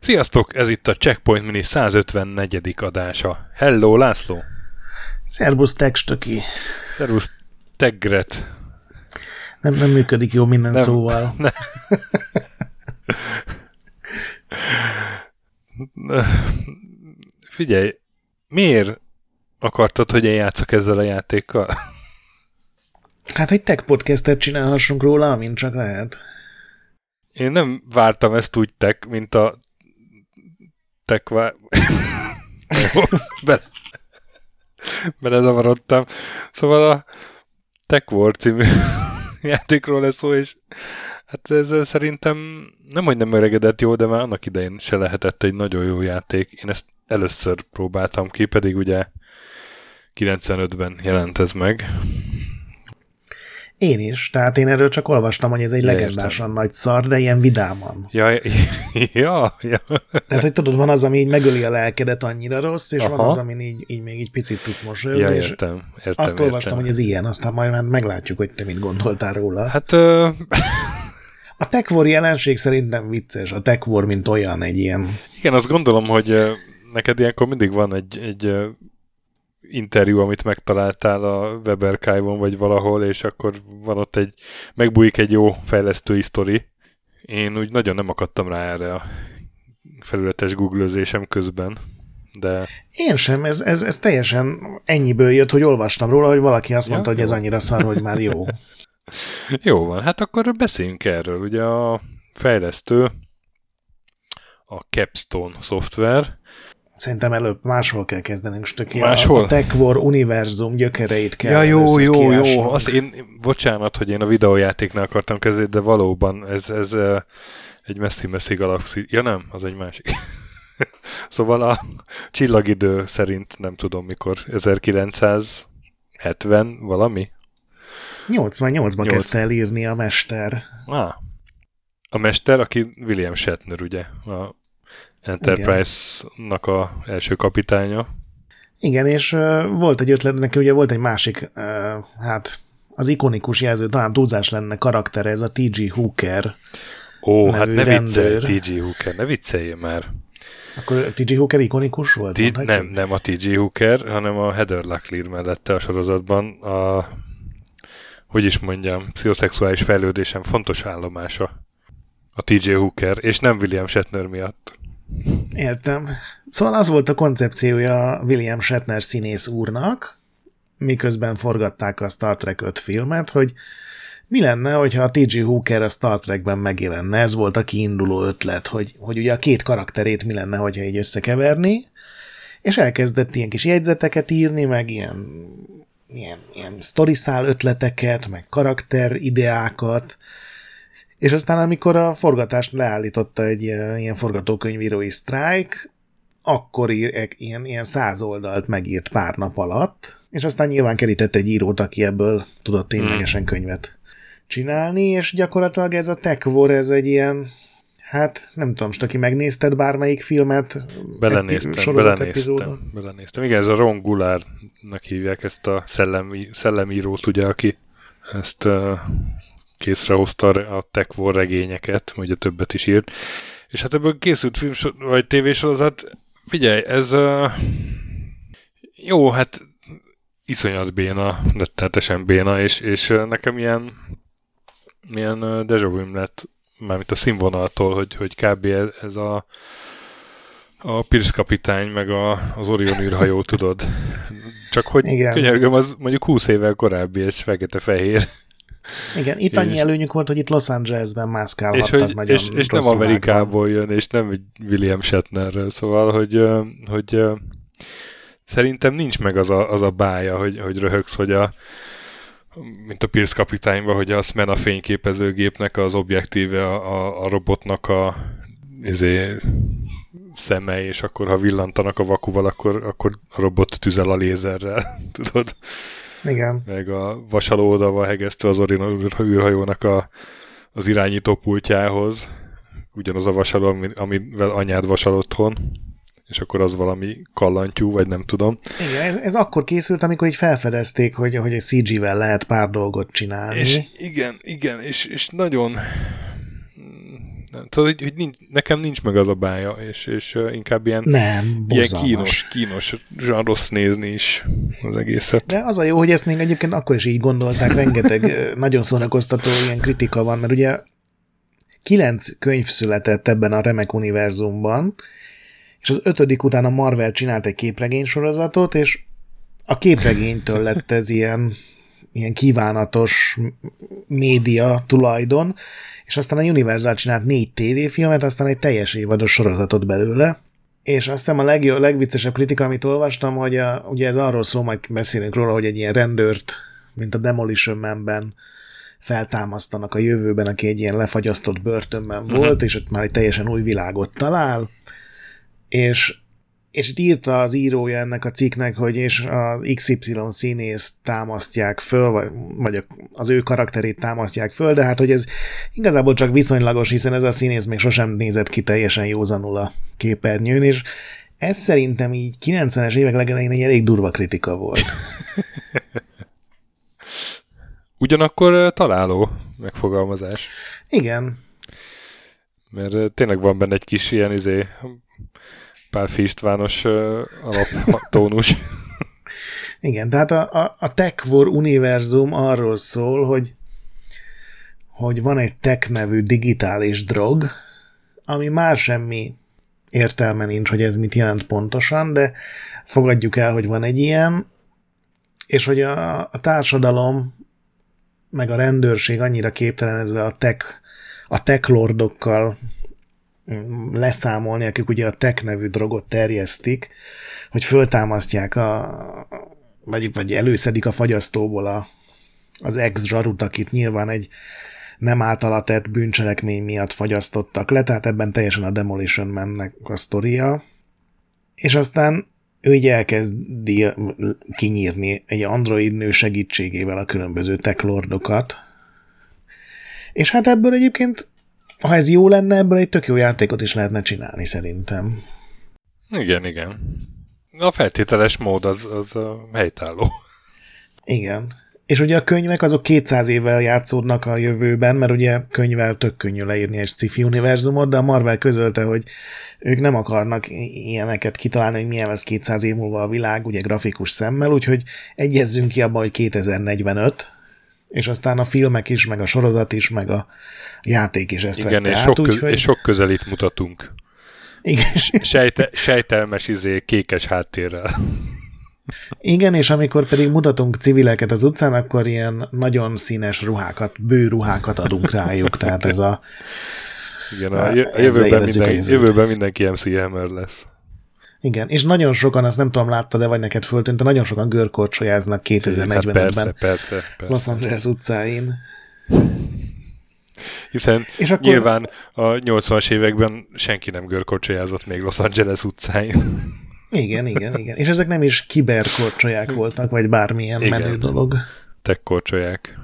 Sziasztok, ez itt a Checkpoint Mini 154. adása. Hello, László! Szerbusz, Tegstöki! Szervusz, Tegret! Nem, nem működik jó minden nem, szóval. Nem. Figyelj, miért akartad, hogy én játszok ezzel a játékkal? Hát, hogy tech podcastet csinálhassunk róla, amint csak lehet. Én nem vártam ezt úgy tech, mint a tech Bele, belezavarodtam. Szóval a Tech War című játékról lesz szó, és hát ez szerintem nem, hogy nem öregedett jó, de már annak idején se lehetett egy nagyon jó játék. Én ezt először próbáltam ki, pedig ugye 95-ben jelent ez meg. Én is, tehát én erről csak olvastam, hogy ez egy legendásan nagy szar, de ilyen vidáman. Ja, ja, ja. Tehát, hogy tudod, van az, ami így megöli a lelkedet annyira rossz, és Aha. van az, ami így, így még így picit tudsz mosolyogni. Ja, értem, értem, azt olvastam, értem. hogy ez ilyen, aztán majd már meglátjuk, hogy te mit gondoltál róla. Hát... Ö... A Tech War jelenség szerintem vicces, a Tech War, mint olyan egy ilyen... Igen, azt gondolom, hogy neked ilyenkor mindig van egy, egy interjú, amit megtaláltál a Weber Kávon vagy valahol, és akkor van ott egy, megbújik egy jó fejlesztői sztori. Én úgy nagyon nem akadtam rá erre a felületes googlözésem közben, de... Én sem, ez, ez, ez teljesen ennyiből jött, hogy olvastam róla, hogy valaki azt ja, mondta, jó. hogy ez annyira szar, hogy már jó. jó van, hát akkor beszéljünk erről. Ugye a fejlesztő a Capstone szoftver, Szerintem előbb máshol kell kezdenünk, stöki. Máshol? A, Tech War univerzum gyökereit kell Ja, jó, jó, jó. Azt én, bocsánat, hogy én a videójátéknál akartam kezdeni, de valóban ez, ez egy messzi-messzi galaxi. Ja nem, az egy másik. szóval a csillagidő szerint nem tudom mikor, 1970 valami? 88-ban kezdte el írni a mester. Ah. A mester, aki William Shatner, ugye? A Enterprise-nak a első kapitánya. Igen, és uh, volt egy ötlet, neki ugye volt egy másik, uh, hát az ikonikus jelző, talán túlzás lenne karakter, ez a T.G. Hooker. Ó, hát ne viccelj, T.G. Hooker, ne viccelj már. Akkor T.G. Hooker ikonikus volt? T- nem, nem a T.G. Hooker, hanem a Heather Locklear mellette a sorozatban a, hogy is mondjam, pszichoszexuális fejlődésem fontos állomása a T.J. Hooker, és nem William Shatner miatt. Értem. Szóval az volt a koncepciója William Shatner színész úrnak, miközben forgatták a Star Trek 5 filmet, hogy mi lenne, hogyha a T.G. Hooker a Star Trekben megjelenne? Ez volt a kiinduló ötlet, hogy, hogy ugye a két karakterét mi lenne, hogyha így összekeverni, és elkezdett ilyen kis jegyzeteket írni, meg ilyen, ilyen, ilyen sztoriszál ötleteket, meg karakterideákat, és aztán, amikor a forgatást leállította egy ilyen forgatókönyvírói sztrájk, akkor ír, ilyen, ilyen száz oldalt megírt pár nap alatt, és aztán nyilván kerített egy írót, aki ebből tudott ténylegesen hmm. könyvet csinálni, és gyakorlatilag ez a Tech War, ez egy ilyen, hát nem tudom, most aki megnézted bármelyik filmet? Belenéztem, belenéztem, belenéztem. Igen, ez a Ron Gulárnak hívják ezt a szellemi, szellemírót, ugye, aki ezt uh, készrehozta a Tech War regényeket, ugye többet is írt. És hát ebből készült film vagy tévésorozat, figyelj, ez uh, jó, hát iszonyat béna, rettenetesen béna, és, és nekem ilyen milyen uh, deja vu lett, mármint a színvonaltól, hogy, hogy kb. ez a a Pierce kapitány, meg a, az Orion űrhajó, tudod. Csak hogy Igen. könyörgöm, az mondjuk 20 évvel korábbi, és fekete-fehér igen, itt annyi és, előnyük volt, hogy itt Los Angelesben mászkálhattak és, hogy, nagyon És, és nem Amerikából jön, és nem William Shatnerről, szóval, hogy, hogy szerintem nincs meg az a, az a bája, hogy, hogy röhögsz, hogy a mint a Pierce kapitányban, hogy a Smena fényképezőgépnek az objektíve a, a, a robotnak a izé, szeme, és akkor ha villantanak a vakuval, akkor, akkor a robot tüzel a lézerrel, tudod? Igen. Meg a vasaló oda van hegesztve az Orino űrhajónak a, az irányító pultjához. Ugyanaz a vasaló, amivel anyád vasal otthon. és akkor az valami kallantyú, vagy nem tudom. Igen, ez, ez akkor készült, amikor így felfedezték, hogy, hogy egy CG-vel lehet pár dolgot csinálni. És igen, igen, és, és nagyon tudod, hogy, hogy nincs, nekem nincs meg az a bája, és, és inkább ilyen, nem, ilyen kínos, kínos, rossz nézni is az egészet. De az a jó, hogy ezt még egyébként akkor is így gondolták, rengeteg nagyon szórakoztató ilyen kritika van, mert ugye kilenc könyv született ebben a remek univerzumban, és az ötödik után a Marvel csinált egy képregény sorozatot, és a képregénytől lett ez ilyen, ilyen kívánatos média tulajdon, és aztán a Universal csinált négy tévéfilmet, aztán egy teljes évados sorozatot belőle, és aztán a legjobb, legviccesebb kritika, amit olvastam, hogy a, ugye ez arról szól, majd beszélünk róla, hogy egy ilyen rendőrt, mint a Demolition Man-ben feltámasztanak a jövőben, aki egy ilyen lefagyasztott börtönben uh-huh. volt, és ott már egy teljesen új világot talál, és és itt írta az írója ennek a cikknek, hogy és az XY színész támasztják föl, vagy, vagy az ő karakterét támasztják föl, de hát hogy ez igazából csak viszonylagos, hiszen ez a színész még sosem nézett ki teljesen józanul a képernyőn, és ez szerintem így 90-es évek legelején egy elég durva kritika volt. Ugyanakkor találó megfogalmazás. Igen. Mert tényleg van benne egy kis ilyen izé, Pálfi Istvános alaptónus. Igen, tehát a, a, a Tech War univerzum arról szól, hogy hogy van egy tech nevű digitális drog, ami már semmi értelme nincs, hogy ez mit jelent pontosan, de fogadjuk el, hogy van egy ilyen, és hogy a, a társadalom meg a rendőrség annyira képtelen ezzel a tech, a tech lordokkal leszámolni, akik ugye a tech nevű drogot terjesztik, hogy föltámasztják a, vagy, vagy előszedik a fagyasztóból a, az ex-zsarut, akit nyilván egy nem általa tett bűncselekmény miatt fagyasztottak le, tehát ebben teljesen a Demolition mennek a sztoria. És aztán ő így elkezdi kinyírni egy android nő segítségével a különböző tech lordokat. És hát ebből egyébként ha ez jó lenne, ebből egy tök jó játékot is lehetne csinálni szerintem. Igen, igen. A feltételes mód az, az a helytálló. Igen. És ugye a könyvek azok 200 évvel játszódnak a jövőben, mert ugye könyvvel tök könnyű leírni egy sci-fi univerzumot, de a Marvel közölte, hogy ők nem akarnak ilyeneket kitalálni, hogy milyen lesz 200 év múlva a világ, ugye grafikus szemmel, úgyhogy egyezzünk ki abban, hogy 2045, és aztán a filmek is, meg a sorozat is, meg a játék is ezt Igen, vette és, át, sok, és sok közelít mutatunk. Igen. Sejte, sejtelmes izé, kékes háttérrel. Igen, és amikor pedig mutatunk civileket az utcán, akkor ilyen nagyon színes ruhákat, bő ruhákat adunk rájuk, tehát ez a... Igen, a, jövőben, minden, a jövőben mindenki MC Hammer lesz. Igen, és nagyon sokan, azt nem tudom, látta, de vagy neked föltűnt, de nagyon sokan görkorcsolyáznak 2045-ben hát persze, persze, persze. Los Angeles utcáin. Hiszen és akkor... nyilván a 80-as években senki nem görkorcsolyázott még Los Angeles utcáin. Igen, igen, igen. És ezek nem is kiberkorcsolyák voltak, vagy bármilyen igen. menő dolog. Tekkorcsolyák.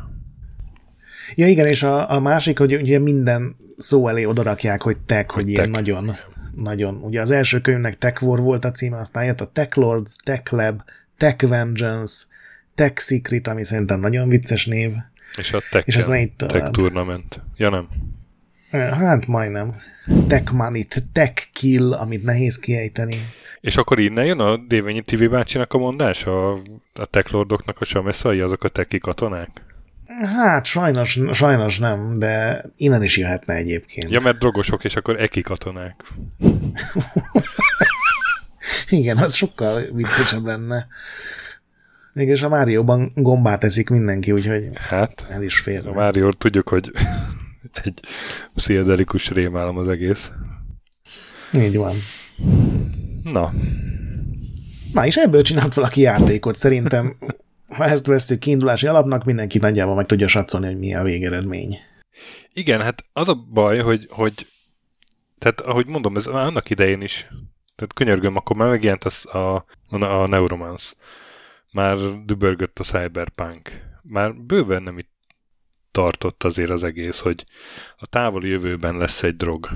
Ja igen, és a, a másik, hogy ugye minden szó elé odarakják, hogy tech, hogy, hogy ilyen tech. nagyon nagyon. Ugye az első könyvnek Tech War volt a címe, aztán jött a Tech Lords, Tech Lab, Tech Vengeance, Tech Secret, ami szerintem nagyon vicces név. És a Tech, és az tech Tournament. Ja nem? Hát majdnem. Tech Money, Tech Kill, amit nehéz kiejteni. És akkor innen jön a Dévényi TV bácsinak a mondás, a, a Tech Lordoknak a sameszai, azok a teki katonák? Hát sajnos, sajnos nem, de innen is jöhetne egyébként. Ja, mert drogosok, és akkor eki katonák. Igen, az sokkal viccesebb lenne. Mégis a Márióban gombát eszik mindenki, úgyhogy hát, el is fér. A Mário tudjuk, hogy egy pszichedelikus rémálom az egész. Így van. Na. Na, és ebből csinált valaki játékot, szerintem ha ezt veszük kiindulási alapnak, mindenki nagyjából meg tudja satszolni, hogy mi a végeredmény. Igen, hát az a baj, hogy, hogy tehát ahogy mondom, ez már annak idején is, tehát könyörgöm, akkor már megjelent az a, a, a Neuromance. Már dübörgött a Cyberpunk. Már bőven nem itt tartott azért az egész, hogy a távoli jövőben lesz egy drog.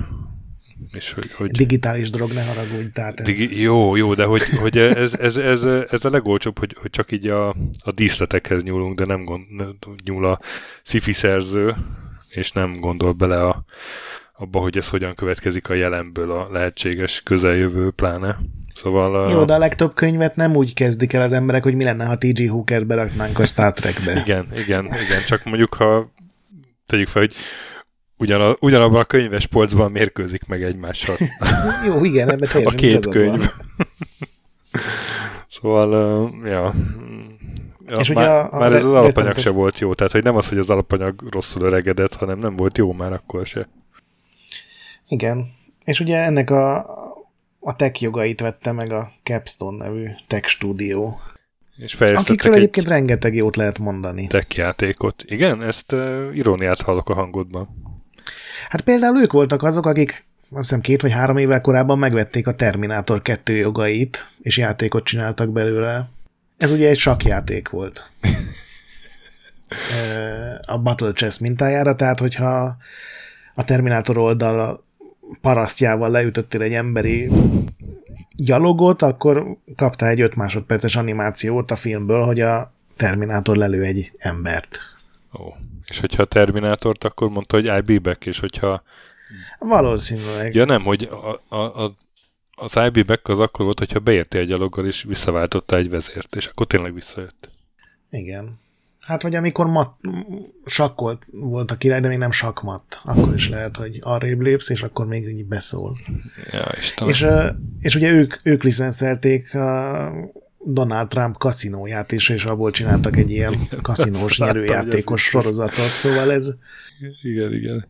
És hogy, hogy Digitális drog, ne haragudj. Tehát ez... Digi- jó, jó, de hogy, hogy ez, ez, ez, ez, a legolcsóbb, hogy, hogy csak így a, a díszletekhez nyúlunk, de nem gond, nyúl a sci szerző, és nem gondol bele a, abba, hogy ez hogyan következik a jelenből a lehetséges közeljövő pláne. Szóval... Jó, de a legtöbb könyvet nem úgy kezdik el az emberek, hogy mi lenne, ha T.G. Hooker beraknánk a Star Trekbe. igen, igen, igen, csak mondjuk, ha tegyük fel, hogy ugyan, ugyanabban a könyves polcban mérkőzik meg egymással. Jó, igen, ebben teljesen A két könyv. szóval, uh, ja. Ja, és már, a, a már ez az alapanyag se volt jó, tehát hogy nem az, hogy az alapanyag rosszul öregedett, hanem nem volt jó már akkor se. Igen, és ugye ennek a, a tech jogait vette meg a Capstone nevű tech stúdió. És Akikről egy egyébként rengeteg jót lehet mondani. Tech játékot. Igen, ezt uh, iróniát hallok a hangodban. Hát például ők voltak azok, akik azt hiszem két vagy három évvel korábban megvették a Terminator 2 jogait, és játékot csináltak belőle. Ez ugye egy sakjáték volt. a Battle Chess mintájára, tehát hogyha a Terminator oldal parasztjával leütöttél egy emberi gyalogot, akkor kaptál egy 5 másodperces animációt a filmből, hogy a Terminátor lelő egy embert. Ó, és hogyha a Terminátort, akkor mondta, hogy I'll be back, és hogyha... Valószínűleg. Ja nem, hogy a, a, a, az be back az akkor volt, hogyha beértél egy gyaloggal, és visszaváltotta egy vezért, és akkor tényleg visszajött. Igen. Hát vagy amikor mat, sakkolt volt a király, de még nem sakmat, akkor is lehet, hogy arrébb lépsz, és akkor még így beszól. Ja, Isten. És, és ugye ők, ők licenszelték a Donald Trump kaszinóját is, és abból csináltak egy ilyen igen, kaszinós nyerőjátékos sorozatot, szóval ez... Igen, igen.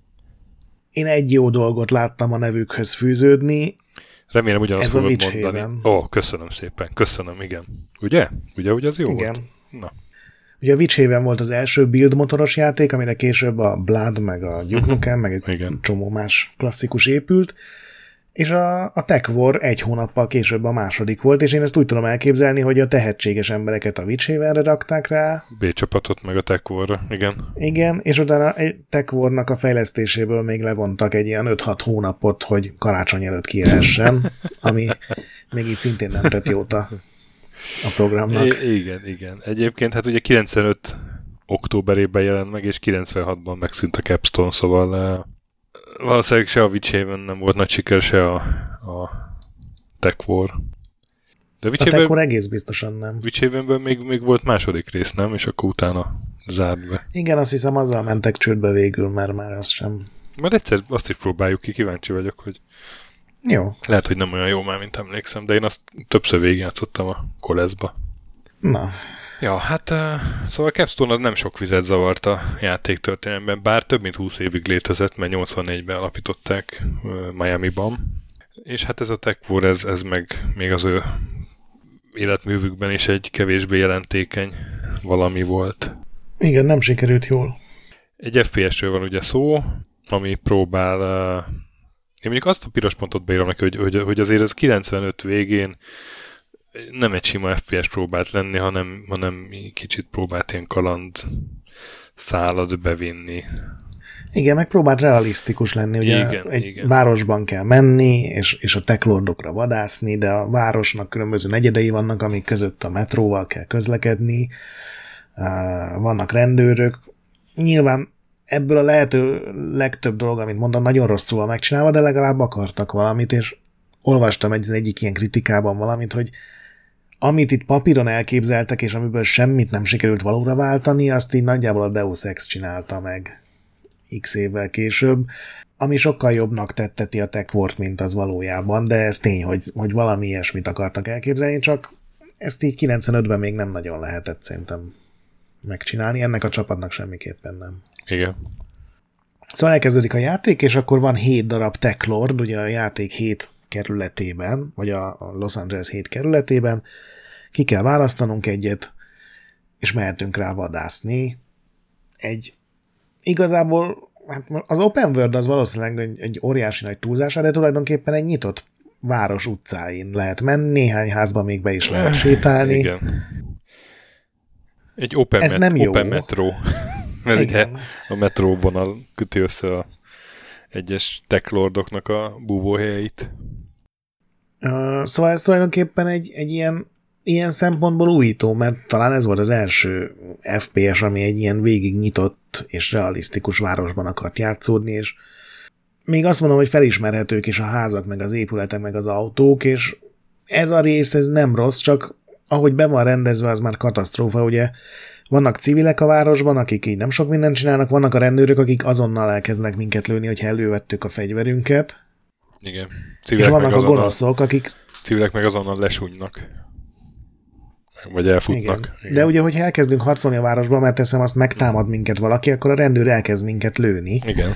Én egy jó dolgot láttam a nevükhöz fűződni, Remélem ugyanazt fogod mondani. Ó, oh, köszönöm szépen, köszönöm, igen. Ugye? Ugye, hogy az jó igen. volt? Na. Ugye a Witch Haven volt az első build motoros játék, amire később a Blood, meg a Duke Nukem, meg egy Igen. csomó más klasszikus épült, és a, a Tech War egy hónappal később a második volt, és én ezt úgy tudom elképzelni, hogy a tehetséges embereket a Witch Havenre rakták rá. B csapatot meg a Tech war igen. Igen, és utána egy Tech War-nak a fejlesztéséből még levontak egy ilyen 5-6 hónapot, hogy karácsony előtt kielhessen, ami még így szintén nem tett jót a a programnak. I- igen, igen. Egyébként hát ugye 95 októberében jelent meg, és 96-ban megszűnt a Capstone, szóval uh, valószínűleg se a Witch nem volt nagy siker, se a, a Tech War. De Witch a Tech egész biztosan nem. Witch még, még volt második rész, nem? És akkor utána zárt be. Igen, azt hiszem azzal mentek csődbe végül, mert már az sem. Majd egyszer azt is próbáljuk ki, kíváncsi vagyok, hogy jó. Lehet, hogy nem olyan jó már, mint emlékszem, de én azt többször végigjátszottam a koleszba. Na. Ja, hát szóval Capstone az nem sok vizet zavart a játéktörténelemben, bár több mint 20 évig létezett, mert 84-ben alapították Miami-ban. És hát ez a Tech War, ez, ez meg még az ő életművükben is egy kevésbé jelentékeny valami volt. Igen, nem sikerült jól. Egy FPS-ről van ugye szó, ami próbál uh, én mondjuk azt a piros pontot beírom neki, hogy, hogy, hogy azért ez 95 végén nem egy sima FPS próbált lenni, hanem, hanem kicsit próbált ilyen kaland szálad bevinni. Igen, meg próbált realisztikus lenni, ugye igen, egy igen. városban kell menni, és, és a teklordokra vadászni, de a városnak különböző negyedei vannak, amik között a metróval kell közlekedni, vannak rendőrök. Nyilván ebből a lehető legtöbb dolog, amit mondom, nagyon rosszul megcsinálva, de legalább akartak valamit, és olvastam egy, egyik ilyen kritikában valamit, hogy amit itt papíron elképzeltek, és amiből semmit nem sikerült valóra váltani, azt így nagyjából a Deus Ex csinálta meg x évvel később, ami sokkal jobbnak tetteti a Techwort, mint az valójában, de ez tény, hogy, hogy valami ilyesmit akartak elképzelni, csak ezt így 95-ben még nem nagyon lehetett szerintem megcsinálni, ennek a csapatnak semmiképpen nem. Igen. Szóval elkezdődik a játék, és akkor van 7 darab Tech Lord, ugye a játék 7 kerületében, vagy a Los Angeles 7 kerületében, ki kell választanunk egyet, és mehetünk rá vadászni. Egy igazából hát az open world az valószínűleg egy, egy óriási nagy túlzása, de tulajdonképpen egy nyitott város utcáin lehet menni, néhány házban még be is lehet sétálni. Igen. Egy open, Ez met- nem jó. open metro. Mert ugye a metróvonal köti össze a egyes techlordoknak a búvóhelyeit. Szóval ez tulajdonképpen egy, egy ilyen, ilyen szempontból újító, mert talán ez volt az első FPS, ami egy ilyen végig nyitott és realisztikus városban akart játszódni, és még azt mondom, hogy felismerhetők is a házak, meg az épületek, meg az autók, és ez a rész, ez nem rossz, csak ahogy be van rendezve, az már katasztrófa, ugye vannak civilek a városban, akik így nem sok mindent csinálnak, vannak a rendőrök, akik azonnal elkezdenek minket lőni, hogyha elővettük a fegyverünket. Igen. Civilek és vannak a gonoszok, akik... Civilek meg azonnal lesúnynak. Vagy elfutnak. Igen. Igen. De ugye, hogyha elkezdünk harcolni a városban, mert teszem azt megtámad minket valaki, akkor a rendőr elkezd minket lőni. Igen.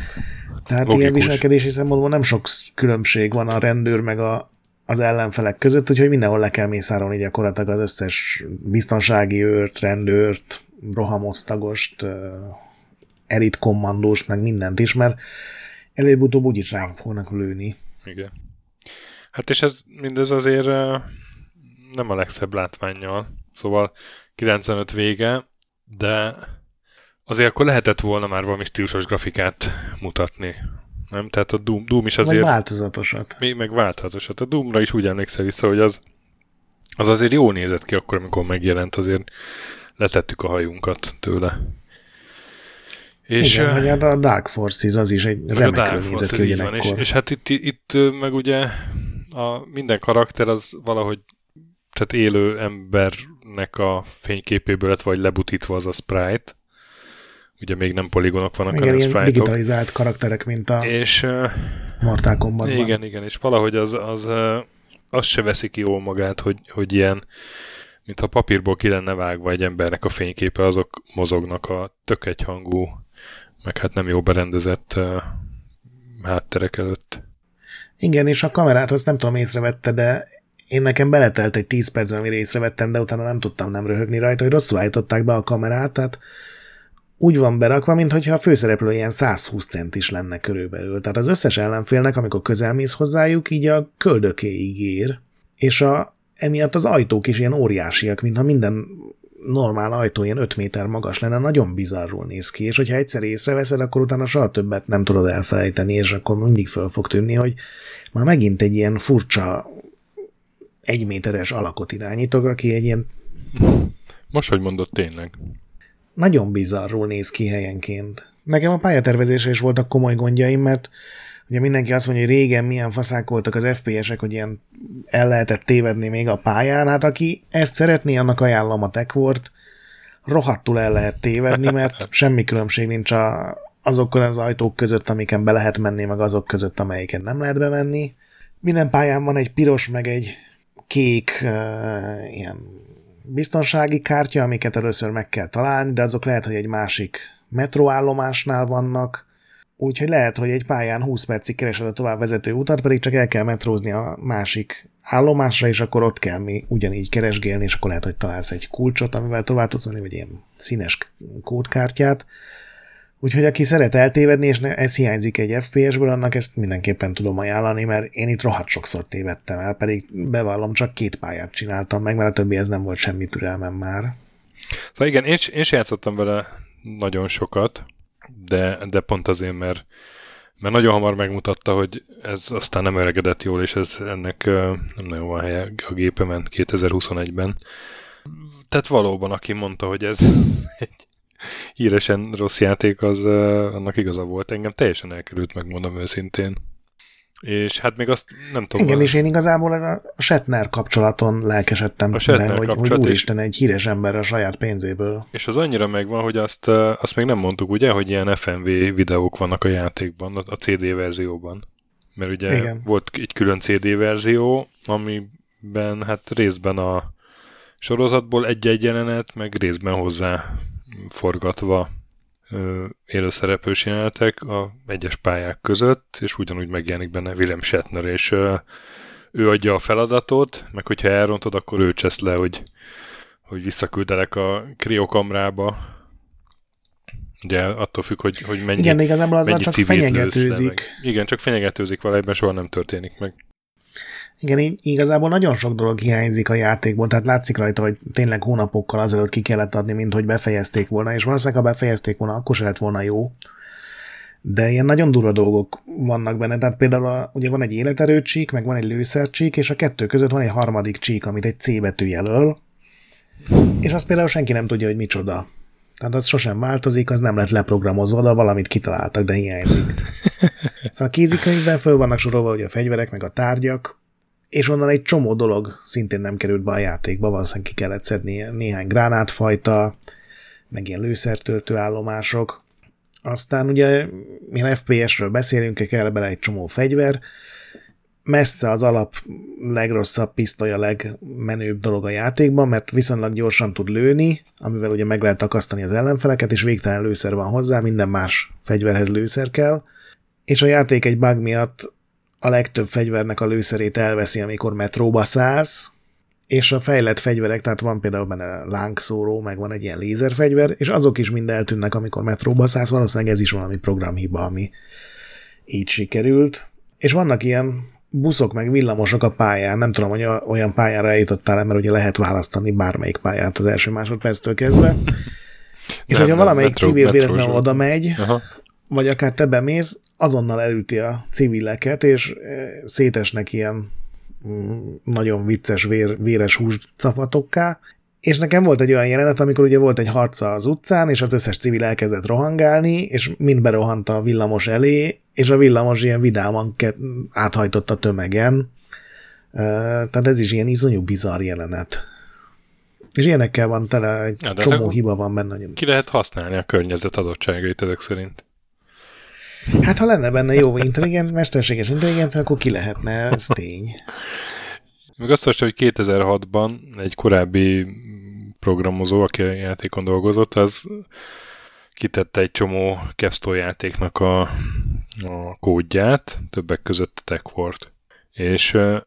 Tehát Logikus. ilyen viselkedési szempontból nem sok különbség van a rendőr meg a, az ellenfelek között, úgyhogy mindenhol le kell mészárolni gyakorlatilag az összes biztonsági őrt, rendőrt, rohamosztagost, elit kommandóst, meg mindent is, mert előbb-utóbb úgyis rá fognak lőni. Igen. Hát és ez mindez azért nem a legszebb látványjal. Szóval 95 vége, de azért akkor lehetett volna már valami stílusos grafikát mutatni. Nem? Tehát a Doom, Doom is azért... Meg változatosat. Még meg változatosat. A Doomra is úgy emlékszel vissza, hogy az, az azért jó nézett ki akkor, amikor megjelent, azért letettük a hajunkat tőle. És, Igen, hogy a Dark Forces az is egy remekül nézett ki van, és, és, hát itt, itt meg ugye a, minden karakter az valahogy tehát élő embernek a fényképéből lett vagy lebutítva az a sprite, ugye még nem poligonok vannak, igen, hanem sprite digitalizált karakterek, mint a és, Mortal Kombatban. Igen, igen, és valahogy az, az, az se veszi ki jól magát, hogy, hogy ilyen mintha papírból ki lenne vágva egy embernek a fényképe, azok mozognak a tök egyhangú, meg hát nem jó berendezett uh, hátterek előtt. Igen, és a kamerát azt nem tudom észrevette, de én nekem beletelt egy 10 perc, amire észrevettem, de utána nem tudtam nem röhögni rajta, hogy rosszul állították be a kamerát, tehát úgy van berakva, mintha a főszereplő ilyen 120 centis lenne körülbelül. Tehát az összes ellenfélnek, amikor közelmész hozzájuk, így a köldökéig ér, és a, emiatt az ajtók is ilyen óriásiak, mintha minden normál ajtó ilyen 5 méter magas lenne, nagyon bizarrul néz ki, és hogyha egyszer észreveszed, akkor utána soha többet nem tudod elfelejteni, és akkor mindig föl fog tűnni, hogy már megint egy ilyen furcsa egyméteres alakot irányítok, aki egy ilyen... Most, hogy mondod, tényleg. Nagyon bizarrul néz ki helyenként. Nekem a pályatervezésre is voltak komoly gondjaim, mert ugye mindenki azt mondja, hogy régen milyen faszák voltak az FPS-ek, hogy ilyen el lehetett tévedni még a pályán, hát aki ezt szeretné, annak ajánlom a Techwort, rohadtul el lehet tévedni, mert semmi különbség nincs a, azokkal az ajtók között, amiken be lehet menni, meg azok között, amelyiken nem lehet bemenni. Minden pályán van egy piros, meg egy kék uh, ilyen biztonsági kártya, amiket először meg kell találni, de azok lehet, hogy egy másik metróállomásnál vannak, úgyhogy lehet, hogy egy pályán 20 percig keresed a tovább vezető utat, pedig csak el kell metrózni a másik állomásra, és akkor ott kell mi ugyanígy keresgélni, és akkor lehet, hogy találsz egy kulcsot, amivel tovább tudsz menni, vagy ilyen színes kódkártyát. Úgyhogy aki szeret eltévedni, és ez hiányzik egy FPS-ből, annak ezt mindenképpen tudom ajánlani, mert én itt rohadt sokszor tévedtem el, pedig bevallom, csak két pályát csináltam meg, mert a többi ez nem volt semmi türelmem már. Szóval igen, én, én sem játszottam vele nagyon sokat, de, de pont azért, mert, mert nagyon hamar megmutatta, hogy ez aztán nem öregedett jól, és ez ennek nem nagyon van helye a gépemen 2021-ben. Tehát valóban, aki mondta, hogy ez egy híresen rossz játék, az annak igaza volt. Engem teljesen elkerült, megmondom őszintén. És hát még azt nem tudom. Igen, és én igazából ez a Shatner kapcsolaton lelkesedtem a Shatner be, hogy, hogy úristen, egy híres ember a saját pénzéből. És az annyira megvan, hogy azt, azt még nem mondtuk, ugye, hogy ilyen FMV videók vannak a játékban, a CD verzióban. Mert ugye Igen. volt egy külön CD verzió, amiben hát részben a sorozatból egy-egy jelenet, meg részben hozzá forgatva élőszereplős jelenetek a egyes pályák között, és ugyanúgy megjelenik benne William Shatner, és ő adja a feladatot, meg hogyha elrontod, akkor ő csesz le, hogy, hogy visszaküldelek a kriokamrába. Ugye attól függ, hogy, hogy mennyi Igen, igazából azzal csak fenyegetőzik. Igen, csak fenyegetőzik valamiben, soha nem történik meg. Igen, igazából nagyon sok dolog hiányzik a játékból, tehát látszik rajta, hogy tényleg hónapokkal azelőtt ki kellett adni, mint hogy befejezték volna, és valószínűleg ha befejezték volna, akkor se lett volna jó. de ilyen nagyon durva dolgok vannak benne. Tehát például a, ugye van egy életerőcsík, meg van egy lőszercsík, és a kettő között van egy harmadik csík, amit egy C betű jelöl, és azt például senki nem tudja, hogy micsoda. Tehát az sosem változik, az nem lett leprogramozva, de valamit kitaláltak, de hiányzik. Szóval a kézikönyvben föl vannak sorolva hogy a fegyverek, meg a tárgyak, és onnan egy csomó dolog szintén nem került be a játékba, valószínűleg ki kellett szedni néhány gránátfajta, meg ilyen lőszertöltő állomások. Aztán ugye, milyen FPS-ről beszélünk, kell bele egy csomó fegyver, messze az alap legrosszabb pisztoly a legmenőbb dolog a játékban, mert viszonylag gyorsan tud lőni, amivel ugye meg lehet akasztani az ellenfeleket, és végtelen lőszer van hozzá, minden más fegyverhez lőszer kell, és a játék egy bug miatt a legtöbb fegyvernek a lőszerét elveszi, amikor metróba szállsz, és a fejlett fegyverek, tehát van például benne lángszóró, meg van egy ilyen lézerfegyver, és azok is mind eltűnnek, amikor metróba szállsz, valószínűleg ez is valami programhiba, ami így sikerült. És vannak ilyen buszok meg villamosok a pályán, nem tudom, hogy olyan pályára eljutottál mert ugye lehet választani bármelyik pályát az első másodperctől kezdve. És nem, hogyha valamelyik metro, civil véletlenül oda megy, Aha. Vagy akár te bemész, azonnal elüti a civileket, és eh, szétesnek ilyen mm, nagyon vicces, vér, véres hús cafatokká, és nekem volt egy olyan jelenet, amikor ugye volt egy harca az utcán, és az összes civil elkezdett rohangálni, és mind berohant a villamos elé, és a villamos ilyen vidáman áthajtott a tömegen. Tehát ez is ilyen izonyú bizarr jelenet. És ilyenekkel van tele, egy ja, csomó hiba van benne. Ki lehet használni a környezet adottságait ezek szerint? Hát ha lenne benne jó intelligens, mesterséges intelligencia, akkor ki lehetne, ez tény. Meg azt hogy 2006-ban egy korábbi programozó, aki a játékon dolgozott, az kitette egy csomó Capstone játéknak a, a kódját, többek között a TechWord. És uh,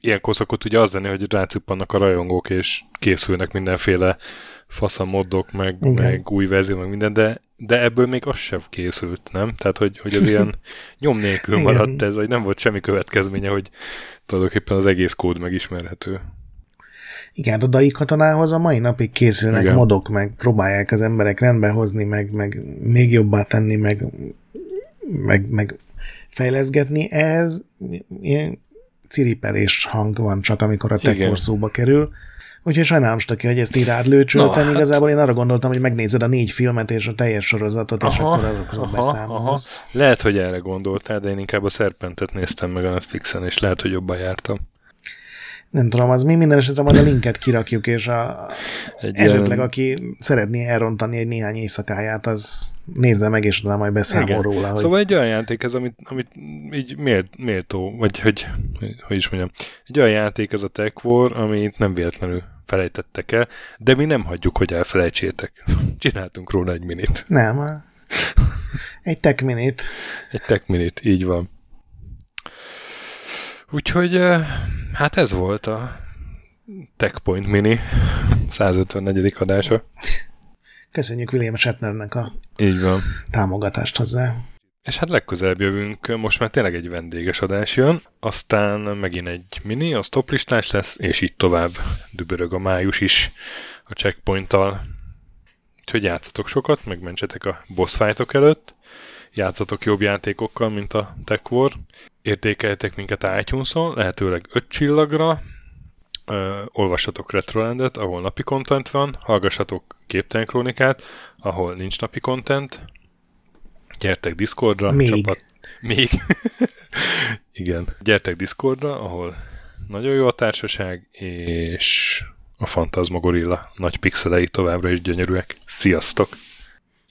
ilyenkor szokott ugye az lenni, hogy rácuppannak a rajongók, és készülnek mindenféle faszamoddok, meg, meg új verzió, meg minden, de, de ebből még az sem készült, nem? Tehát, hogy, hogy az ilyen nyom nélkül maradt ez, vagy nem volt semmi következménye, hogy tulajdonképpen az egész kód megismerhető. Igen, a DAI katonához a mai napig készülnek Igen. modok, meg próbálják az emberek rendbe hozni, meg, meg még jobbá tenni, meg, meg, meg fejleszgetni. Ez ilyen ciripelés hang van csak, amikor a tekor szóba kerül. Úgyhogy sajnálom, Staki, hogy ezt így rád lőcsöltem. No, Igazából hát... én arra gondoltam, hogy megnézed a négy filmet és a teljes sorozatot, aha, és akkor azokról beszámolsz. Lehet, hogy erre gondoltál, de én inkább a Serpentet néztem meg a Netflixen, és lehet, hogy jobban jártam nem tudom, az mi minden esetre majd a linket kirakjuk, és a, egy esetleg ilyen... aki szeretné elrontani egy néhány éjszakáját, az nézze meg, és utána majd beszámol Igen. róla. Hogy... Szóval egy olyan játék ez, amit, amit így mélt, méltó, vagy hogy, hogy is mondjam, egy olyan játék ez a Tech War, amit nem véletlenül felejtettek el, de mi nem hagyjuk, hogy elfelejtsétek. Csináltunk róla egy minit. Nem, egy tech minit. Egy tech minit, így van. Úgyhogy hát ez volt a TechPoint Mini 154. adása. Köszönjük William Shatnernek a Így van. támogatást hozzá. És hát legközelebb jövünk, most már tényleg egy vendéges adás jön, aztán megint egy mini, az toplistás lesz, és így tovább dübörög a május is a checkpointtal. Úgyhogy játszatok sokat, megmentsetek a boss fightok előtt, játszatok jobb játékokkal, mint a Tech War, értékeljetek minket iTunes-on, lehetőleg 5 csillagra, ö, olvassatok Retrolandet, ahol napi content van, hallgassatok Képtelen Krónikát, ahol nincs napi content, gyertek Discordra, Még. Csapat, még. Igen. Gyertek Discordra, ahol nagyon jó a társaság, és a Fantasmagorilla nagy pixelei továbbra is gyönyörűek. Sziasztok!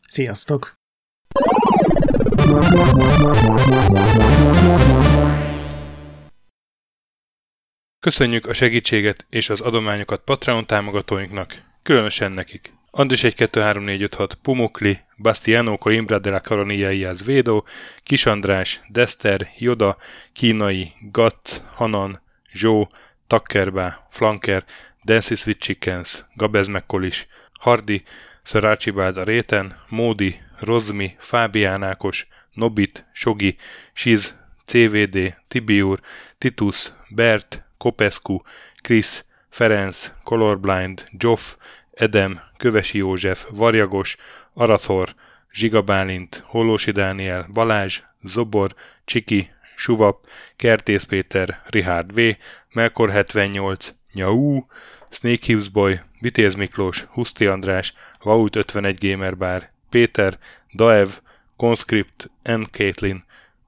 Sziasztok! Köszönjük a segítséget és az adományokat Patreon támogatóinknak, különösen nekik. Andris 1 2 3 4 5 6 Pumukli, Bastiano Coimbra de la Caronilla Iaz Védó, Kis András, Dester, Joda, Kínai, Gatz, Hanan, Zsó, Takkerbá, Flanker, Dancy Sweet Chickens, Gabez Mekkolis, Hardi, Szarácsibád a Réten, Módi, Rozmi, Fábián Ákos, Nobit, Sogi, Siz, CVD, Tibiur, Titus, Bert, Kopescu, Krisz, Ferenc, Colorblind, Joff, Edem, Kövesi József, Varjagos, Arathor, Zsiga Bálint, Hollósi Dániel, Balázs, Zobor, Csiki, Suvap, Kertész Péter, Richard V, Melkor 78, Nyau, Snake Hughes Boy, Vitéz Miklós, Huszti András, Vaut 51 Gamer Péter, Daev, Conscript, N. Caitlin,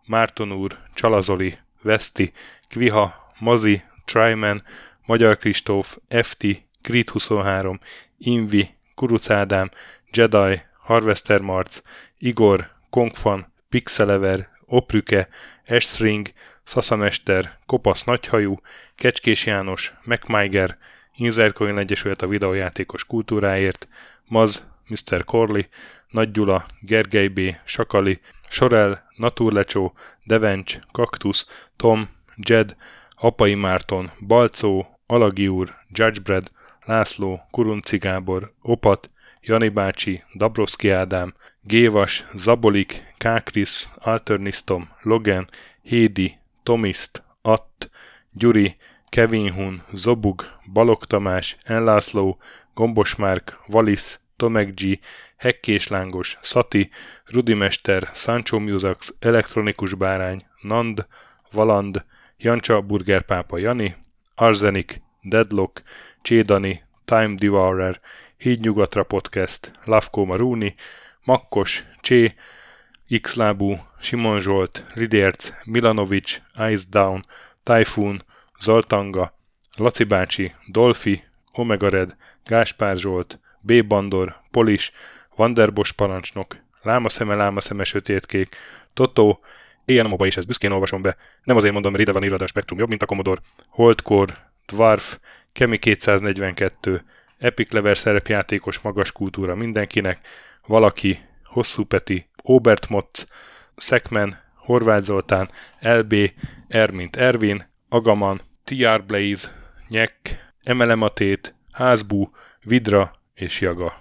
Márton úr, Csalazoli, Veszti, Kviha, Mazi, Tryman, Magyar Kristóf, FT, Krit 23, Invi, Kuruc Ádám, Jedi, Harvester Marc, Igor, Kongfan, Pixelever, Oprüke, Estring, Szaszamester, Kopasz Nagyhajú, Kecskés János, MacMiger, Inzercoin Egyesület a videójátékos kultúráért, Maz, Mr. Corley, Nagy Gyula, Gergely B., Sakali, Sorel, Naturlecsó, Devencs, Kaktusz, Tom, Jed, Apai Márton, Balcó, Alagi úr, Judgebred, László, Kurunci Gábor, Opat, Jani bácsi, Dabrowski Ádám, Gévas, Zabolik, Kákris, Alternisztom, Logan, Hédi, Tomiszt, Att, Gyuri, Kevin Hun, Zobug, Balog Tamás, Enlászló, Gombos Márk, Valisz, Tomek G, Hekkés Lángos, Szati, Rudimester, Sancho Musax, Elektronikus Bárány, Nand, Valand, Jancsa Burgerpápa Jani, Arzenik, Deadlock, Csédani, Time Devourer, Hídnyugatra Podcast, Lavko Maruni, Makkos, Csé, Xlábú, Simon Zsolt, Ridérc, Milanovic, Ice Down, Typhoon, Zoltanga, Laci bácsi, Dolfi, Omega Red, Gáspár Zsolt, B. Bandor, Polis, Vanderbos parancsnok, Lámaszeme, Lámaszeme, Sötétkék, Totó, Éjjel a is ezt büszkén olvasom be. Nem azért mondom, mert ide van írva, a Spektrum jobb, mint a Commodore. Holdcore, Dwarf, Kemi 242, Epic Lever szerepjátékos magas kultúra mindenkinek, valaki, Hosszú Peti, Obert Motz, Szekmen, Horváth Zoltán, LB, Ermint Ervin, Agaman, TR Blaze, Nyek, Emelematét, Házbú, Vidra és Jaga.